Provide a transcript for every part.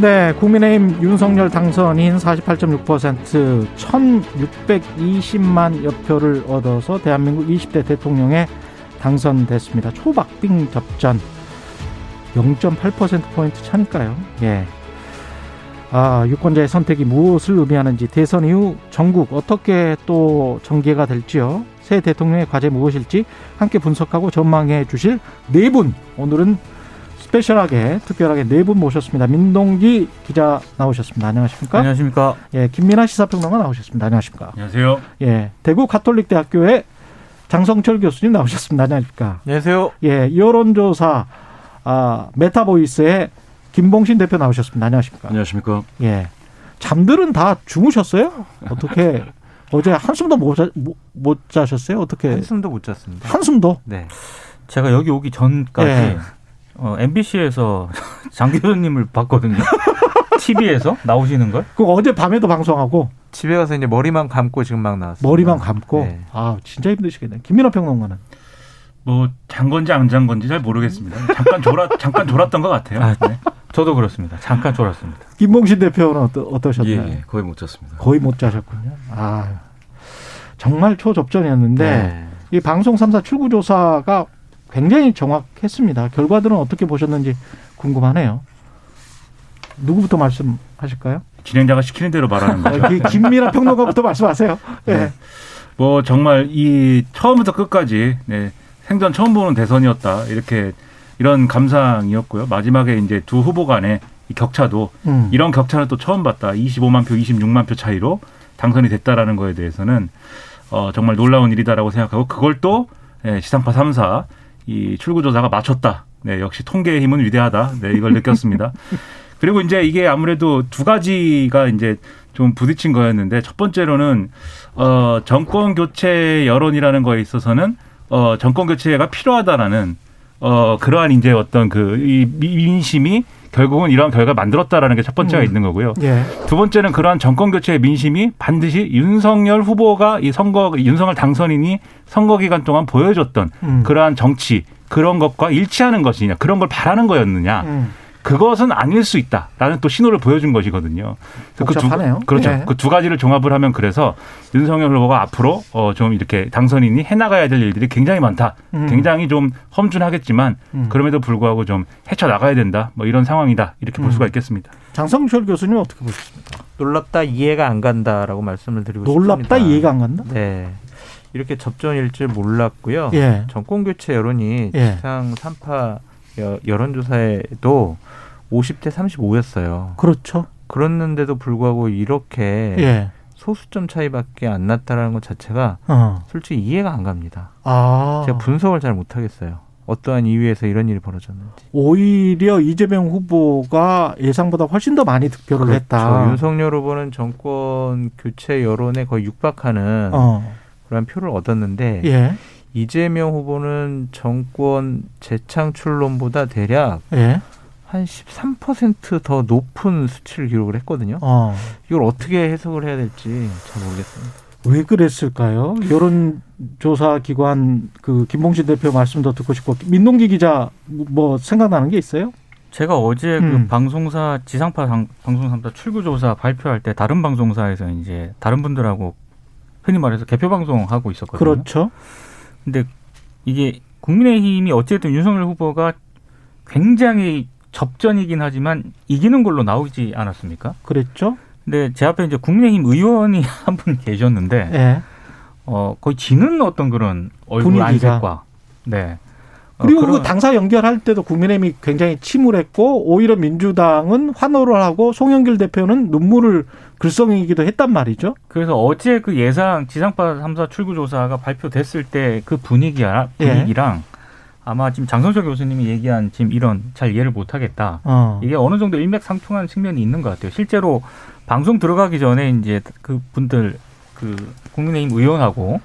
네, 국민의힘 윤석열 당선인 48.6% 1,620만 여표를 얻어서 대한민국 20대 대통령에 당선됐습니다. 초박빙 접전 0.8%포인트 차니까요. 예. 아, 유권자의 선택이 무엇을 의미하는지 대선 이후 전국 어떻게 또 전개가 될지요. 새 대통령의 과제 무엇일지 함께 분석하고 전망해 주실 네 분. 오늘은 special하게 특별하게 네 분 모셨습니다. 민동기 기자 나오셨습니다. 안녕하십니까? 안녕하십니까? 예, 김민아 시사평론가 나오셨습니다. 안녕하십니까? 안녕하세요. 예, 대구 가톨릭대학교의 장성철 교수님 나오셨습니다. 안녕하십니까? 안녕하세요. 예, 여론조사 아, 메타보이스의 김봉신 대표 나오셨습니다. 안녕하십니까? 안녕하십니까? 예. 잠들은 다 주무셨어요? 어떻게 어제 한숨도 못, 자, 못, 못 자셨어요? 어떻게? 한숨도 못 잤습니다. 한숨도? 네. 제가 여기 오기 전까지 예. 어, MBC에서 장 교수님을 봤거든요. TV에서 나오시는 걸? 그 어제 밤에도 방송하고 집에 가서 이제 머리만 감고 지금 막 나왔어요. 머리만 감고 네. 아 진짜 힘드시겠네. 김민호 평론가는 뭐잔 건지 안잔 건지 잘 모르겠습니다. 잠깐 졸아 잠깐 졸았던 것 같아요. 아, 네. 저도 그렇습니다. 잠깐 졸았습니다. 김봉신 대표는 어떠, 어떠셨나요? 예, 예, 거의 못 잤습니다. 거의 못 자셨군요. 아 정말 초접전이었는데 네. 이 방송 3사 출구조사가 굉장히 정확했습니다. 결과들은 어떻게 보셨는지 궁금하네요. 누구부터 말씀하실까요? 진행자가 시키는 대로 말하는 거죠. 어, 기- 김민아 평론가부터 말씀하세요. 예. 네. 뭐 정말 이 처음부터 끝까지 네, 생전 처음 보는 대선이었다 이렇게 이런 감상이었고요. 마지막에 이제 두 후보 간의 이 격차도 음. 이런 격차는 또 처음 봤다. 25만 표, 26만 표 차이로 당선이 됐다라는 거에 대해서는 어, 정말 놀라운 일이다라고 생각하고 그걸 또 예, 시상파 3사 이 출구조사가 맞췄다. 네, 역시 통계의 힘은 위대하다. 네, 이걸 느꼈습니다. 그리고 이제 이게 아무래도 두 가지가 이제 좀 부딪힌 거였는데 첫 번째로는 어, 정권 교체 여론이라는 거에 있어서는 어, 정권 교체가 필요하다라는 어, 그러한 이제 어떤 그 이 민심이 결국은 이러한 결과를 만들었다라는 게 첫 번째가 음. 있는 거고요. 예. 두 번째는 그러한 정권 교체의 민심이 반드시 윤석열 후보가 이 선거 윤석열 당선인이 선거 기간 동안 보여줬던 음. 그러한 정치 그런 것과 일치하는 것이냐 그런 걸 바라는 거였느냐 음. 그것은 아닐 수 있다라는 또 신호를 보여준 것이거든요. 복잡하네요. 두, 그렇죠. 예. 그두 가지를 종합을 하면 그래서 윤석열 후보가 앞으로 어, 좀 이렇게 당선인이 해나가야 될 일들이 굉장히 많다. 음. 굉장히 좀 험준하겠지만 음. 그럼에도 불구하고 좀 헤쳐 나가야 된다. 뭐 이런 상황이다. 이렇게 볼 음. 수가 있겠습니다. 장성철 교수님 어떻게 보셨습니까? 놀랍다 이해가 안 간다라고 말씀을 드리고 놀랍다 싶습니다. 이해가 안 간다. 네. 이렇게 접전일 줄 몰랐고요. 예. 정권 교체 여론이 예. 지상 3파 여론조사에도 50대 35였어요. 그렇죠. 그랬는데도 불구하고 이렇게 예. 소수점 차이밖에 안 났다라는 것 자체가 어. 솔직히 이해가 안 갑니다. 아. 제가 분석을 잘 못하겠어요. 어떠한 이유에서 이런 일이 벌어졌는지. 오히려 이재명 후보가 예상보다 훨씬 더 많이 득표를 그렇죠. 했다. 윤석열 후보는 정권 교체 여론에 거의 육박하는 어. 그런 표를 얻었는데 예. 이재명 후보는 정권 재창출론보다 대략 예. 한 13%더 높은 수치를 기록을 했거든요. 어. 이걸 어떻게 해석을 해야 될지 잘 모르겠습니다. 왜 그랬을까요? 여론 조사 기관 그 김봉신 대표 말씀도 듣고 싶고 민동기 기자 뭐 생각나는 게 있어요? 제가 어제 음. 그 방송사 지상파 방, 방송사보다 출구 조사 발표할 때 다른 방송사에서 이제 다른 분들하고 흔히 말해서 개표 방송 하고 있었거든요. 그렇죠. 근데 이게 국민의힘이 어쨌든 윤석열 후보가 굉장히 접전이긴 하지만 이기는 걸로 나오지 않았습니까? 그랬죠. 근데 제 앞에 이제 국민의힘 의원이 한 분 계셨는데 예. 어 거의 지는 어떤 그런 얼굴 분위기가. 안색과 네. 어, 그리고 그 당사 연결할 때도 국민의힘이 굉장히 침울했고 오히려 민주당은 환호를 하고 송영길 대표는 눈물을 글썽이기도 했단 말이죠. 그래서 어제 그 예상 지상파 3사 출구 조사가 발표됐을 때 그 분위기야 예. 분위기랑 아마 지금 장성철 교수님이 얘기한 지금 이런 잘 이해를 못하겠다. 어. 이게 어느 정도 일맥상통하는 측면이 있는 것 같아요. 실제로 방송 들어가기 전에 이제 그 분들 그 국민의힘 의원하고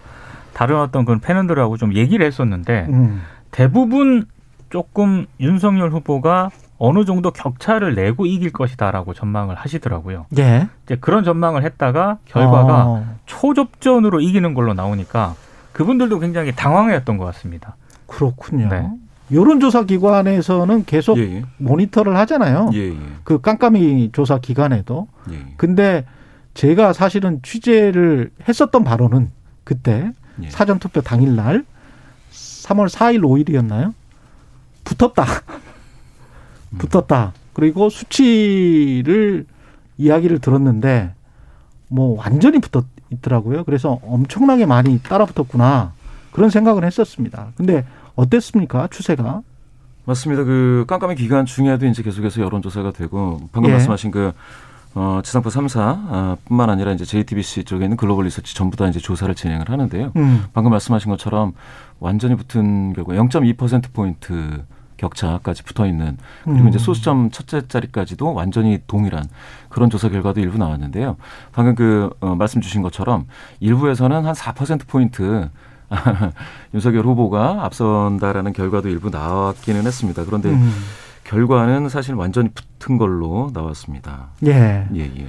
다른 어떤 그런 패널들하고 좀 얘기를 했었는데 음. 대부분 조금 윤석열 후보가 어느 정도 격차를 내고 이길 것이다라고 전망을 하시더라고요. 예. 이제 그런 전망을 했다가 결과가 어. 초접전으로 이기는 걸로 나오니까 그분들도 굉장히 당황했던 것 같습니다. 그렇군요. 네. 여론조사 기관에서는 계속 예, 예. 모니터를 하잖아요. 예, 예. 그 깜깜이 조사 기관에도. 예. 근데 제가 사실은 취재를 했었던 바로는 그때 예. 사전 투표 당일날 3월 4일 5일이었나요? 붙었다. 음. 붙었다. 그리고 수치를 이야기를 들었는데 뭐 완전히 붙어 있더라고요. 그래서 엄청나게 많이 따라 붙었구나. 그런 생각을 했었습니다. 근데 어땠습니까? 추세가? 맞습니다. 그 깜깜이 기간 중에도 이제 계속해서 여론조사가 되고 방금 예. 말씀하신 그 어, 지상파 3사 아, 뿐만 아니라 이제 JTBC 쪽에 있는 글로벌 리서치 전부 다 이제 조사를 진행을 하는데요. 음. 방금 말씀하신 것처럼 완전히 붙은 결과 0.2% 포인트 격차까지 붙어 있는 그리고 음. 이제 소수점 첫째 자리까지도 완전히 동일한 그런 조사 결과도 일부 나왔는데요. 방금 그 어, 말씀 주신 것처럼 일부에서는 한 4% 포인트 윤석열 후보가 앞선다라는 결과도 일부 나왔기는 했습니다. 그런데 음. 결과는 사실 완전히 붙은 걸로 나왔습니다. 예. 예, 예.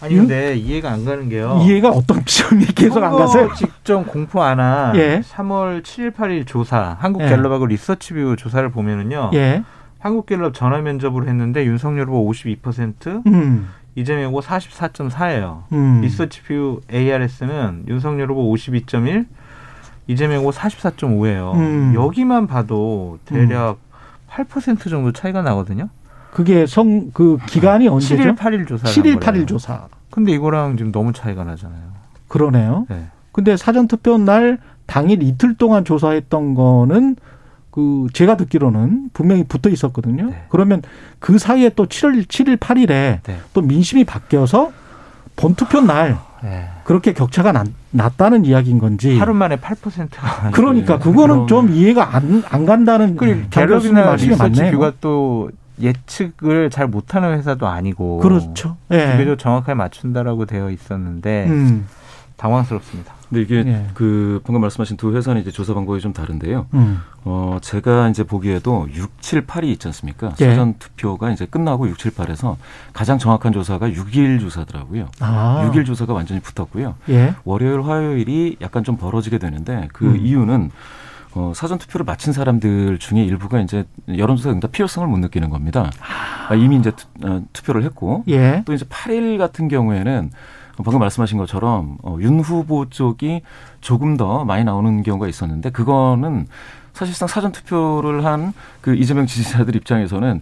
아니 근데 이해가 안 가는 게요. 이해가 어떤 점이 계속 안 가세요? 직전 공포 안한 예. 3월 7일 8일 조사 한국 예. 갤럽하고 리서치뷰 조사를 보면은요. 예. 한국 갤럽 전화 면접을 했는데 윤석열 후보 52%, 음. 이재명 후보 44.4예요. 음. 리서치뷰 ARS는 윤석열 후보 52.1, 이재명 후보 44.5예요. 음. 여기만 봐도 대략 8% 정도 차이가 나거든요. 그게 성 그 기간이 언제죠? 7일 8일 조사. 7일 8일 조사. 근데 이거랑 지금 너무 차이가 나잖아요. 그러네요. 네. 근데 사전 투표 날 당일 이틀 동안 조사했던 거는 그 제가 듣기로는 분명히 붙어 있었거든요. 네. 그러면 그 사이에 또 7월 7일 8일에 네. 또 민심이 바뀌어서 본 투표 날 네. 그렇게 격차가 났, 났다는 이야기인 건지. 하루 만에 8%가 그러니까 그거는 좀 이해가 안, 안 간다는 그리고 갤럽이나 말씀이 맞네요. 리서치 뷰가 또 예측을 잘 못하는 회사도 아니고 그렇죠. 예. 좀 정확하게 맞춘다라고 되어 있었는데 음. 당황스럽습니다. 근데 이게 예. 그 방금 말씀하신 두 회사는 이제 조사 방법이 좀 다른데요. 음. 어, 제가 이제 보기에도 6, 7, 8이 있지 않습니까? 예. 사전 투표가 이제 끝나고 6, 7, 8에서 가장 정확한 조사가 6일 조사더라고요. 아. 6일 조사가 완전히 붙었고요. 예. 월요일, 화요일이 약간 좀 벌어지게 되는데 그 음. 이유는 어, 사전 투표를 마친 사람들 중에 일부가 이제 여론조사 응답 필요성을 못 느끼는 겁니다. 아, 이미 이제 투, 어, 투표를 했고 예. 또 이제 8일 같은 경우에는 방금 말씀하신 것처럼 어, 윤 후보 쪽이 조금 더 많이 나오는 경우가 있었는데 그거는 사실상 사전 투표를 한 그 이재명 지지자들 입장에서는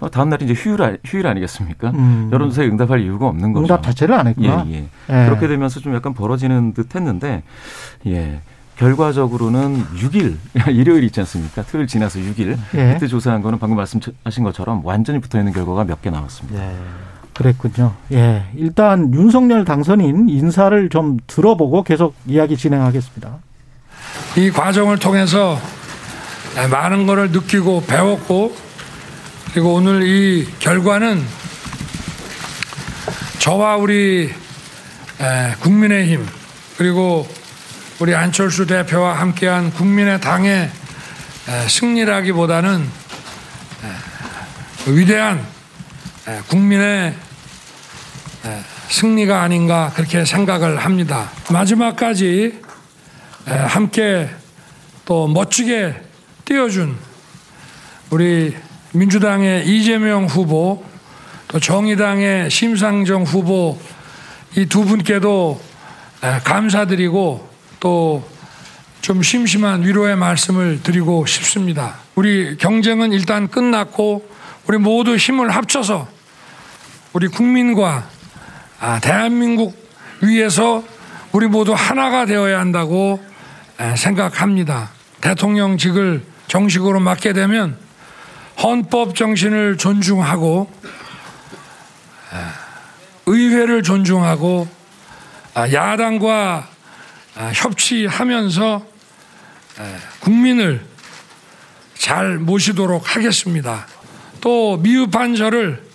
어, 다음 날이 이제 휴일 아- 휴일 아니겠습니까? 음. 여론조사에 응답할 이유가 없는 거죠. 응답 자체를 안 했구나. 예, 예. 예. 그렇게 되면서 좀 약간 벌어지는 듯 했는데, 예. 결과적으로는 6일, 일요일 있지 않습니까? 토요일 지나서 6일. 예. 그때 조사한 거는 방금 말씀하신 것처럼 완전히 붙어 있는 결과가 몇 개 나왔습니다. 네. 그랬군요. 예. 일단 윤석열 당선인 인사를 좀 들어보고 계속 이야기 진행하겠습니다. 이 과정을 통해서 많은 것을 느끼고 배웠고 그리고 오늘 이 결과는 저와 우리 에, 국민의힘 그리고 우리 안철수 대표와 함께한 국민의 당의 에, 승리라기보다는 에, 위대한 에, 국민의 에, 승리가 아닌가 그렇게 생각을 합니다. 마지막까지 에, 함께 또 멋지게 띄워준 우리 민주당의 이재명 후보 또 정의당의 심상정 후보 이 두 분께도 에, 감사드리고 또 좀 심심한 위로의 말씀을 드리고 싶습니다. 우리 경쟁은 일단 끝났고 우리 모두 힘을 합쳐서 우리 국민과 아, 대한민국 위해서 우리 모두 하나가 되어야 한다고 에, 생각합니다. 대통령직을 정식으로 맡게 되면 헌법 정신을 존중하고 에, 의회를 존중하고 아, 야당과 아, 협치하면서 에, 국민을 잘 모시도록 하겠습니다. 또 미흡한 저를 아,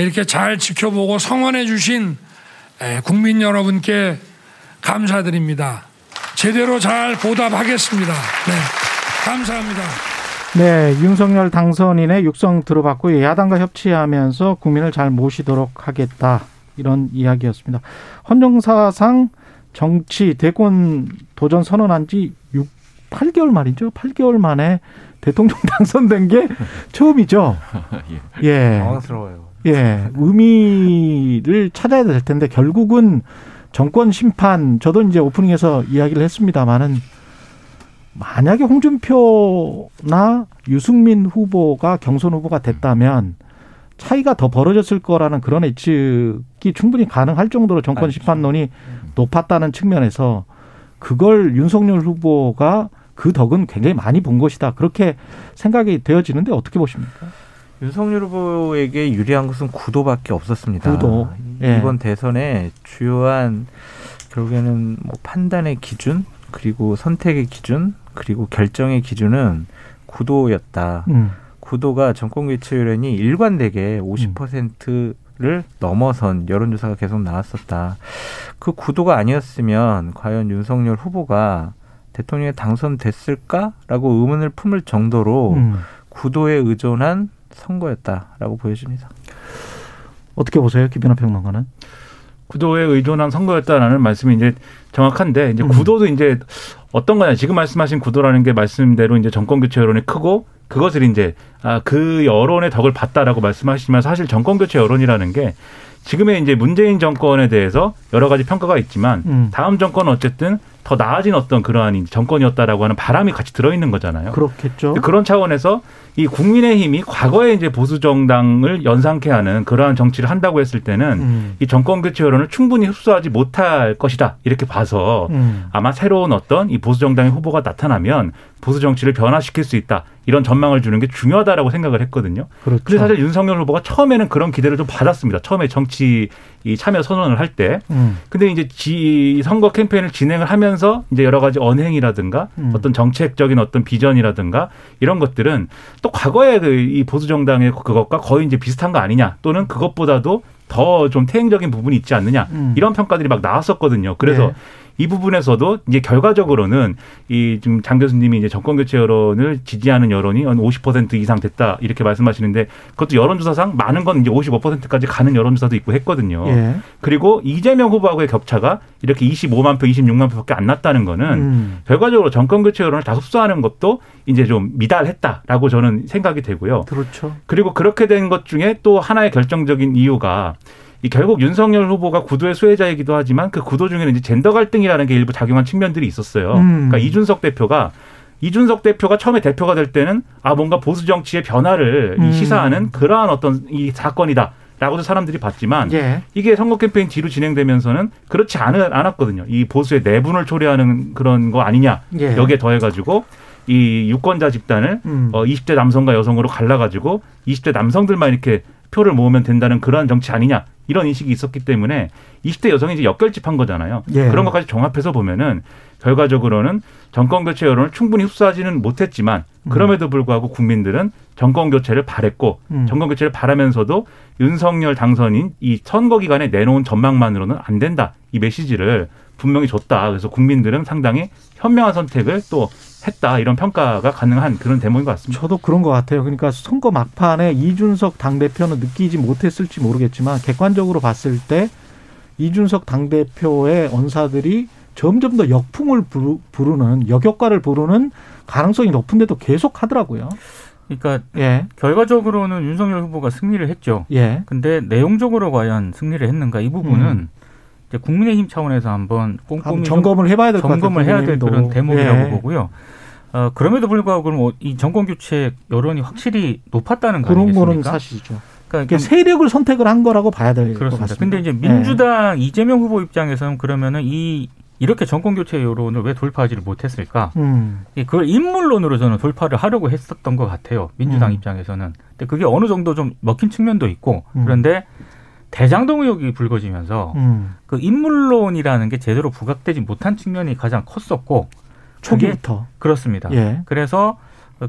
이렇게 잘 지켜보고 성원해 주신 에, 국민 여러분께 감사드립니다. 제대로 잘 보답하겠습니다. 네, 감사합니다. 네, 윤석열 당선인의 육성 들어봤고 야당과 협치하면서 국민을 잘 모시도록 하겠다. 이런 이야기였습니다. 헌정사상 정치 대권 도전 선언한 지 6, 8개월 만이죠. 8개월 만에 대통령 당선된 게 처음이죠. 예. 예. 당황스러워요. 예. 의미를 찾아야 될 텐데 결국은 정권 심판 저도 이제 오프닝에서 이야기를 했습니다만은 만약에 홍준표나 유승민 후보가 경선 후보가 됐다면 차이가 더 벌어졌을 거라는 그런 예측이 충분히 가능할 정도로 정권 심판론이 높았다는 측면에서 그걸 윤석열 후보가 그 덕은 굉장히 많이 본 것이다. 그렇게 생각이 되어지는데 어떻게 보십니까? 윤석열 후보에게 유리한 것은 구도밖에 없었습니다. 구도. 예. 이번 대선의 주요한 결국에는 뭐 판단의 기준 그리고 선택의 기준 그리고 결정의 기준은 구도였다. 음. 구도가 정권 교체율이 일관되게 50%를 넘어선 여론조사가 계속 나왔었다. 그 구도가 아니었으면 과연 윤석열 후보가 대통령에 당선됐을까라고 의문을 품을 정도로 음. 구도에 의존한 선거였다라고 보여집니다. 어떻게 보세요, 김연아 평론가는? 구도에 의존한 선거였다라는 말씀이 이제 정확한데 이제 음. 구도도 이제 어떤 거냐 지금 말씀하신 구도라는 게 말씀대로 이제 정권 교체 여론이 크고 그것을 이제 아 그 여론의 덕을 봤다라고 말씀하시지만 사실 정권 교체 여론이라는 게 지금의 이제 문재인 정권에 대해서 여러 가지 평가가 있지만 음. 다음 정권은 어쨌든 더 나아진 어떤 그러한 정권이었다라고 하는 바람이 같이 들어있는 거잖아요. 그렇겠죠. 그런 차원에서 이 국민의힘이 과거에 이제 보수 정당을 연상케 하는 그러한 정치를 한다고 했을 때는 음. 이 정권 교체 여론을 충분히 흡수하지 못할 것이다 이렇게 봐서 음. 아마 새로운 어떤 이 보수 정당의 후보가 나타나면 보수 정치를 변화시킬 수 있다 이런 전망을 주는 게 중요하다라고 생각을 했거든요. 그렇죠. 근데 사실 윤석열 후보가 처음에는 그런 기대를 좀 받았습니다. 처음에 정치 이 참여 선언을 할 때. 음. 근데 이제 지 선거 캠페인을 진행을 하면서 이제 여러 가지 언행이라든가 음. 어떤 정책적인 어떤 비전이라든가 이런 것들은 또 과거의 그이 보수 정당의 그것과 거의 이제 비슷한 거 아니냐 또는 그것보다도 더 좀 태행적인 부분이 있지 않느냐 음. 이런 평가들이 막 나왔었거든요. 그래서 네. 이 부분에서도 이제 결과적으로는 이 지금 장 교수님이 이제 정권 교체 여론을 지지하는 여론이 한 50% 이상 됐다 이렇게 말씀하시는데 그것도 여론조사상 많은 건 이제 55%까지 가는 여론조사도 있고 했거든요. 예. 그리고 이재명 후보하고의 격차가 이렇게 25만 표, 26만 표밖에 안 났다는 거는 음. 결과적으로 정권 교체 여론을 다 흡수하는 것도 이제 좀 미달했다라고 저는 생각이 되고요. 그렇죠. 그리고 그렇게 된 것 중에 또 하나의 결정적인 이유가 이 결국 윤석열 후보가 구도의 수혜자이기도 하지만 그 구도 중에는 이제 젠더 갈등이라는 게 일부 작용한 측면들이 있었어요. 음. 그러니까 이준석 대표가 이준석 대표가 처음에 대표가 될 때는 아 뭔가 보수 정치의 변화를 이 음. 시사하는 그러한 어떤 이 사건이다 라고도 사람들이 봤지만 예. 이게 선거 캠페인 뒤로 진행되면서는 그렇지 않, 않았거든요. 이 보수의 내분을 초래하는 그런 거 아니냐. 예. 여기에 더해가지고 이 유권자 집단을 음. 어, 20대 남성과 여성으로 갈라가지고 20대 남성들만 이렇게 표를 모으면 된다는 그러한 정치 아니냐 이런 인식이 있었기 때문에 20대 여성이 이제 역결집한 거잖아요. 예. 그런 것까지 종합해서 보면은 결과적으로는 정권 교체 여론을 충분히 흡수하지는 못했지만 그럼에도 불구하고 국민들은 정권 교체를 바랬고 음. 정권 교체를 바라면서도 윤석열 당선인 이 선거 기간에 내놓은 전망만으로는 안 된다 이 메시지를 분명히 줬다. 그래서 국민들은 상당히 현명한 선택을 또 했다 이런 평가가 가능한 그런 대목인 것 같습니다. 저도 그런 것 같아요. 그러니까 선거 막판에 이준석 당 대표는 느끼지 못했을지 모르겠지만 객관적으로 봤을 때 이준석 당 대표의 언사들이 점점 더 역풍을 부르- 부르는 역효과를 부르는 가능성이 높은데도 계속 하더라고요. 그러니까 예, 결과적으로는 윤석열 후보가 승리를 했죠. 예, 근데 내용적으로 과연 승리를 했는가 이 부분은 음. 국민의힘 차원에서 한번 꼼꼼히 한번 좀 점검을 해봐야 될. 점검을 해야 될. 그런 대목이라고 예. 보고요. 어, 그럼에도 불구하고 그럼 어, 이 정권 교체 여론이 확실히 높았다는 거 그런 아니겠습니까? 거는 사실이죠. 그러니까 그러니까 세력을 선택을 한 거라고 봐야 될 것. 같습니다. 근데 이제 예. 민주당 이재명 후보 입장에서는 그러면은 이 이렇게 정권 교체 여론을 왜 돌파하지를 못했을까? 음, 예, 그걸 인물론으로 저는 돌파를 하려고 했었던 것 같아요. 민주당 음. 입장에서는. 근데 그게 어느 정도 좀 먹힌 측면도 있고 음. 그런데 대장동 의혹이 불거지면서 음. 그 인물론이라는 게 제대로 부각되지 못한 측면이 가장 컸었고 초기부터. 그렇습니다. 예. 그래서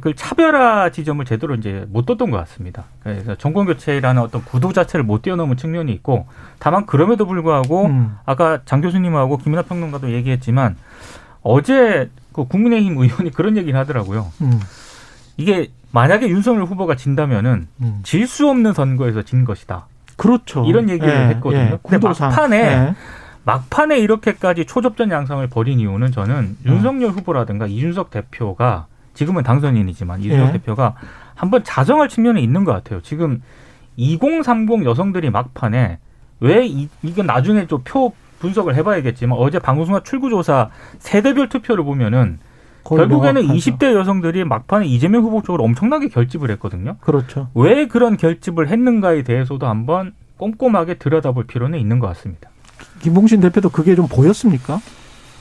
그 차별화 지점을 제대로 이제 못 뒀던 것 같습니다. 그래서 정권 교체라는 어떤 구도 자체를 못 뛰어넘은 측면이 있고 다만 그럼에도 불구하고 음. 아까 장 교수님하고 김민하 평론가도 얘기했지만 어제 그 국민의힘 의원이 그런 얘기를 하더라고요. 음. 이게 만약에 윤석열 후보가 진다면은 음. 질수 없는 선거에서 진 것이다. 그렇죠. 이런 얘기를 했거든요. 근데 구도상. 막판에 예. 막판에 이렇게까지 초접전 양상을 벌인 이유는 저는 윤석열 후보라든가 이준석 대표가 지금은 당선인이지만 이준석 예. 대표가 한번 자정할 측면이 있는 것 같아요. 지금 2030 여성들이 막판에 왜 이, 이건 나중에 좀 표 분석을 해봐야겠지만 어제 방송사 출구조사 세대별 투표를 보면은 결국에는 명확하죠. 20대 여성들이 막판에 이재명 후보 쪽으로 엄청나게 결집을 했거든요. 그렇죠. 왜 그런 결집을 했는가에 대해서도 한번 꼼꼼하게 들여다볼 필요는 있는 것 같습니다. 김봉신 대표도 그게 좀 보였습니까?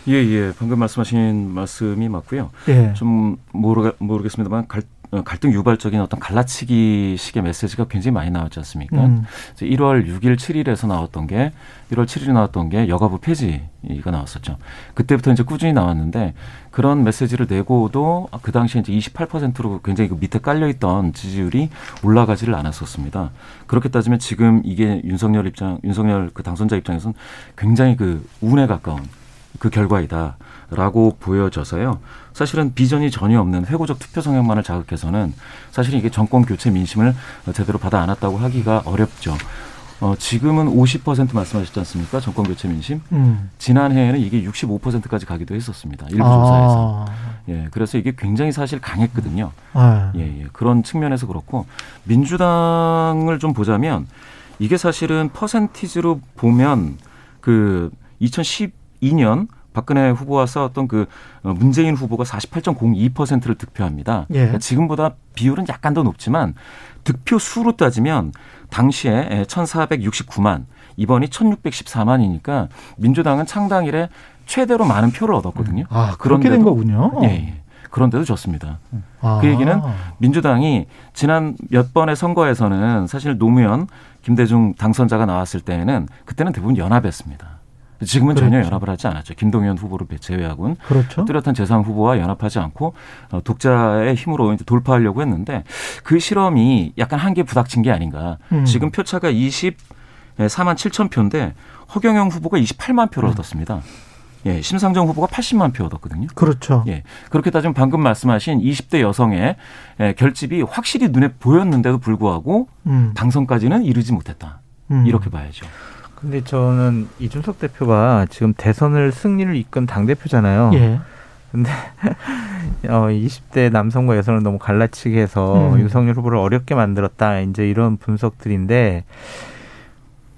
예, 예. 방금 말씀하신 말씀이 맞고요. 예. 좀 모르, 모르겠습니다만 갈, 어, 갈등 유발적인 어떤 갈라치기 식의 메시지가 굉장히 많이 나왔지 않습니까? 음. 이제 1월 6일, 7일에서 나왔던 게 1월 7일에 나왔던 게 여가부 폐지가 나왔었죠. 그때부터 이제 꾸준히 나왔는데 그런 메시지를 내고도 그 당시에 이제 28%로 굉장히 그 밑에 깔려 있던 지지율이 올라가지를 않았었습니다. 그렇게 따지면 지금 이게 윤석열 입장, 윤석열 그 당선자 입장에서는 굉장히 그 운에 가까운 그 결과이다라고 보여져서요. 사실은 비전이 전혀 없는 회고적 투표 성향만을 자극해서는 사실 이게 정권 교체 민심을 제대로 받아 안았다고 하기가 어렵죠. 어, 지금은 50% 말씀하셨지 않습니까? 정권 교체 민심. 음. 지난해에는 이게 65%까지 가기도 했었습니다. 일부 조사에서. 아. 예, 그래서 이게 굉장히 사실 강했거든요. 아. 예, 예. 그런 측면에서 그렇고 민주당을 좀 보자면 이게 사실은 퍼센티지로 보면 그 2012년 박근혜 후보와 싸웠던 그 어, 문재인 후보가 48.02%를 득표합니다. 예. 그러니까 지금보다 비율은 약간 더 높지만 득표 수로 따지면 당시에 1,469만 이번이 1,614만이니까 민주당은 창당 이래 최대로 많은 표를 얻었거든요. 아, 그렇게 된 거군요. 예, 예. 그런데도 졌습니다. 아. 그 얘기는 민주당이 지난 몇 번의 선거에서는 사실 노무현, 김대중 당선자가 나왔을 때에는 그때는 대부분 연합했습니다. 지금은 전혀 그렇죠. 연합을 하지 않았죠. 김동연 후보를 제외하고는 그렇죠. 뚜렷한 재상 후보와 연합하지 않고 어, 독자의 힘으로 이제 돌파하려고 했는데 그 실험이 약간 한계 부닥친 게 아닌가. 음. 지금 표차가 24만 7천 표인데 허경영 후보가 28만 표를 음. 얻었습니다. 예, 심상정 후보가 80만 표 얻었거든요. 그렇죠. 예. 그렇게 따지면 방금 말씀하신 20대 여성의 예, 결집이 확실히 눈에 보였는데도 불구하고 음. 당선까지는 이르지 못했다. 음. 이렇게 봐야죠. 근데 저는 이준석 대표가 지금 대선을 승리를 이끈 당 대표잖아요. 예. 근데 어 20대 남성과 여성을 너무 갈라치게 해서 음. 윤석열 후보를 어렵게 만들었다. 이제 이런 분석들인데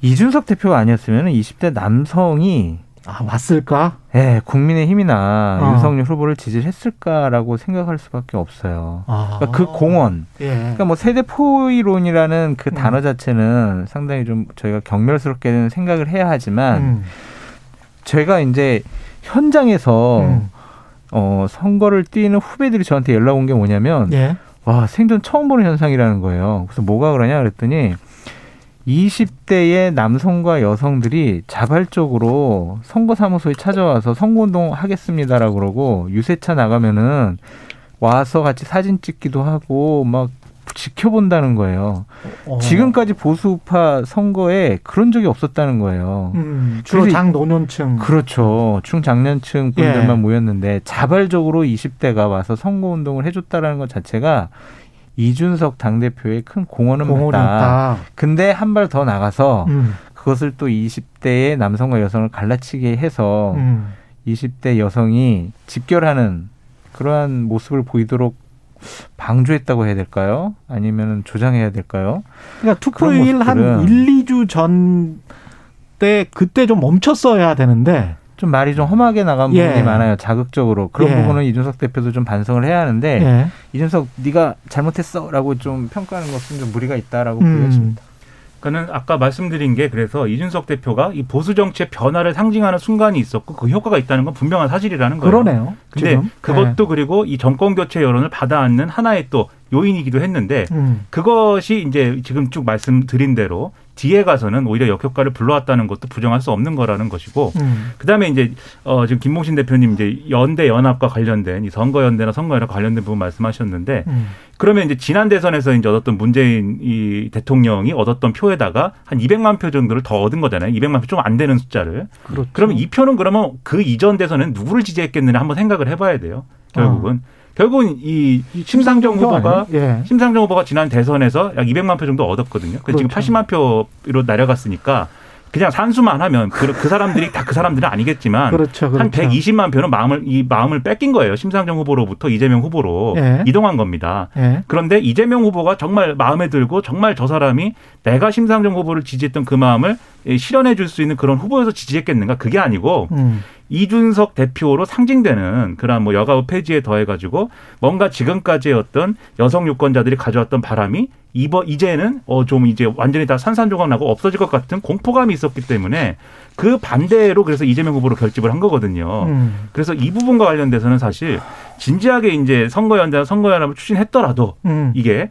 이준석 대표가 아니었으면 20대 남성이 아, 왔을까? 예, 국민의힘이나 어. 윤석열 후보를 지지했을까라고 생각할 수밖에 없어요. 아. 그러니까 그 공헌, 예. 그러니까 뭐 세대 포이론이라는 그 음. 단어 자체는 상당히 좀 저희가 경멸스럽게는 생각을 해야 하지만 음. 제가 이제 현장에서 음. 어, 선거를 뛰는 후배들이 저한테 연락 온 게 뭐냐면 예. 와 생전 처음 보는 현상이라는 거예요. 그래서 뭐가 그러냐 그랬더니 20대의 남성과 여성들이 자발적으로 선거사무소에 찾아와서 선거운동 하겠습니다라고 그러고 유세차 나가면은 와서 같이 사진 찍기도 하고 막 지켜본다는 거예요. 어. 지금까지 보수파 선거에 그런 적이 없었다는 거예요. 음, 주로 장노년층. 그렇죠. 중장년층 분들만 예. 모였는데 자발적으로 20대가 와서 선거운동을 해줬다라는 것 자체가 이준석 당대표의 큰 공헌은 공헌이 맞다. 있다. 근데 한 발 더 나가서 음. 그것을 또 20대의 남성과 여성을 갈라치게 해서 음. 20대 여성이 집결하는 그러한 모습을 보이도록 방조했다고 해야 될까요? 아니면 조장해야 될까요? 그러니까 투표일 한 모습들은- 1, 2주 전 때 그때 좀 멈췄어야 되는데 좀 말이 좀 험하게 나간 예. 부분이 많아요. 자극적으로 그런 예. 부분은 이준석 대표도 좀 반성을 해야 하는데 예. 이준석 네가 잘못했어라고 좀 평가하는 것은 좀 무리가 있다라고 음. 보여집니다. 그는 아까 말씀드린 게 그래서 이준석 대표가 이 보수 정치의 변화를 상징하는 순간이 있었고 그 효과가 있다는 건 분명한 사실이라는 거예요. 그러네요. 근데 지금. 그것도 그리고 이 정권 교체 여론을 받아안는 하나의 또 요인이기도 했는데 예. 음. 그것이 이제 지금 쭉 말씀드린 대로 뒤에 가서는 오히려 역효과를 불러왔다는 것도 부정할 수 없는 거라는 것이고 음. 그다음에 이제 어 지금 김봉신 대표님 이제 연대 연합과 관련된 이 선거 연대나 선거 연합 관련된 부분 말씀하셨는데 음. 그러면 이제 지난 대선에서 이제 얻었던 문재인 이 대통령이 얻었던 표에다가 한 200만 표 정도를 더 얻은 거잖아요. 200만 표 좀 안 되는 숫자를. 그렇죠. 그러면 이 표는 그러면 그 이전 대선에는 누구를 지지했겠느냐 한번 생각을 해봐야 돼요. 결국은 결국은 이 심상정 표 후보가? 예. 심상정 후보가 지난 대선에서 약 200만 표 정도 얻었거든요. 그 지금 그렇죠. 80만 표로 내려갔으니까 그냥 산수만 하면 그, 그 사람들이 다 그 사람들은 아니겠지만 그렇죠, 한 그렇죠. 120만 표는 마음을 이 마음을 뺏긴 거예요. 심상정 후보로부터 이재명 후보로 예. 이동한 겁니다. 예. 그런데 이재명 후보가 정말 마음에 들고 정말 저 사람이 내가 심상정 후보를 지지했던 그 마음을 실현해 줄 수 있는 그런 후보에서 지지했겠는가? 그게 아니고 음. 이준석 대표로 상징되는 그런 뭐 여가부 폐지에 더해가지고 뭔가 지금까지의 어떤 여성 유권자들이 가져왔던 바람이 이번 이제는 어 좀 이제 완전히 다 산산조각 나고 없어질 것 같은 공포감이 있었기 때문에 그 반대로 그래서 이재명 후보로 결집을 한 거거든요. 음. 그래서 이 부분과 관련돼서는 사실 진지하게 이제 선거연대 선거 연합을 추진했더라도 음. 이게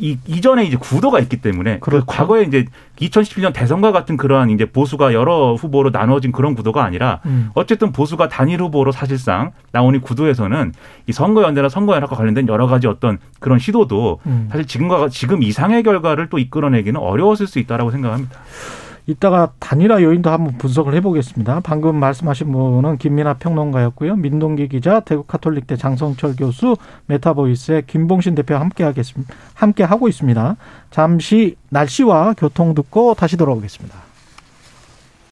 이, 이전에 이제 구도가 있기 때문에 그 그렇죠. 과거에 이제 2017년 대선과 같은 그러한 이제 보수가 여러 후보로 나눠진 그런 구도가 아니라 음. 어쨌든 보수가 단일 후보로 사실상 이 구도에서는 이 선거연대나 선거연합과 관련된 여러 가지 어떤 그런 시도도 음. 사실 지금과 지금 이상의 결과를 또 이끌어내기는 어려웠을 수 있다라고 생각합니다. 이따가 단일화 요인도 한번 분석을 해보겠습니다. 방금 말씀하신 분은 김민아 평론가였고요. 민동기 기자, 대구 가톨릭대 장성철 교수, 메타보이스의 김봉신 대표 함께 하겠습니다. 함께 하고 있습니다. 잠시 날씨와 교통 듣고 다시 돌아오겠습니다.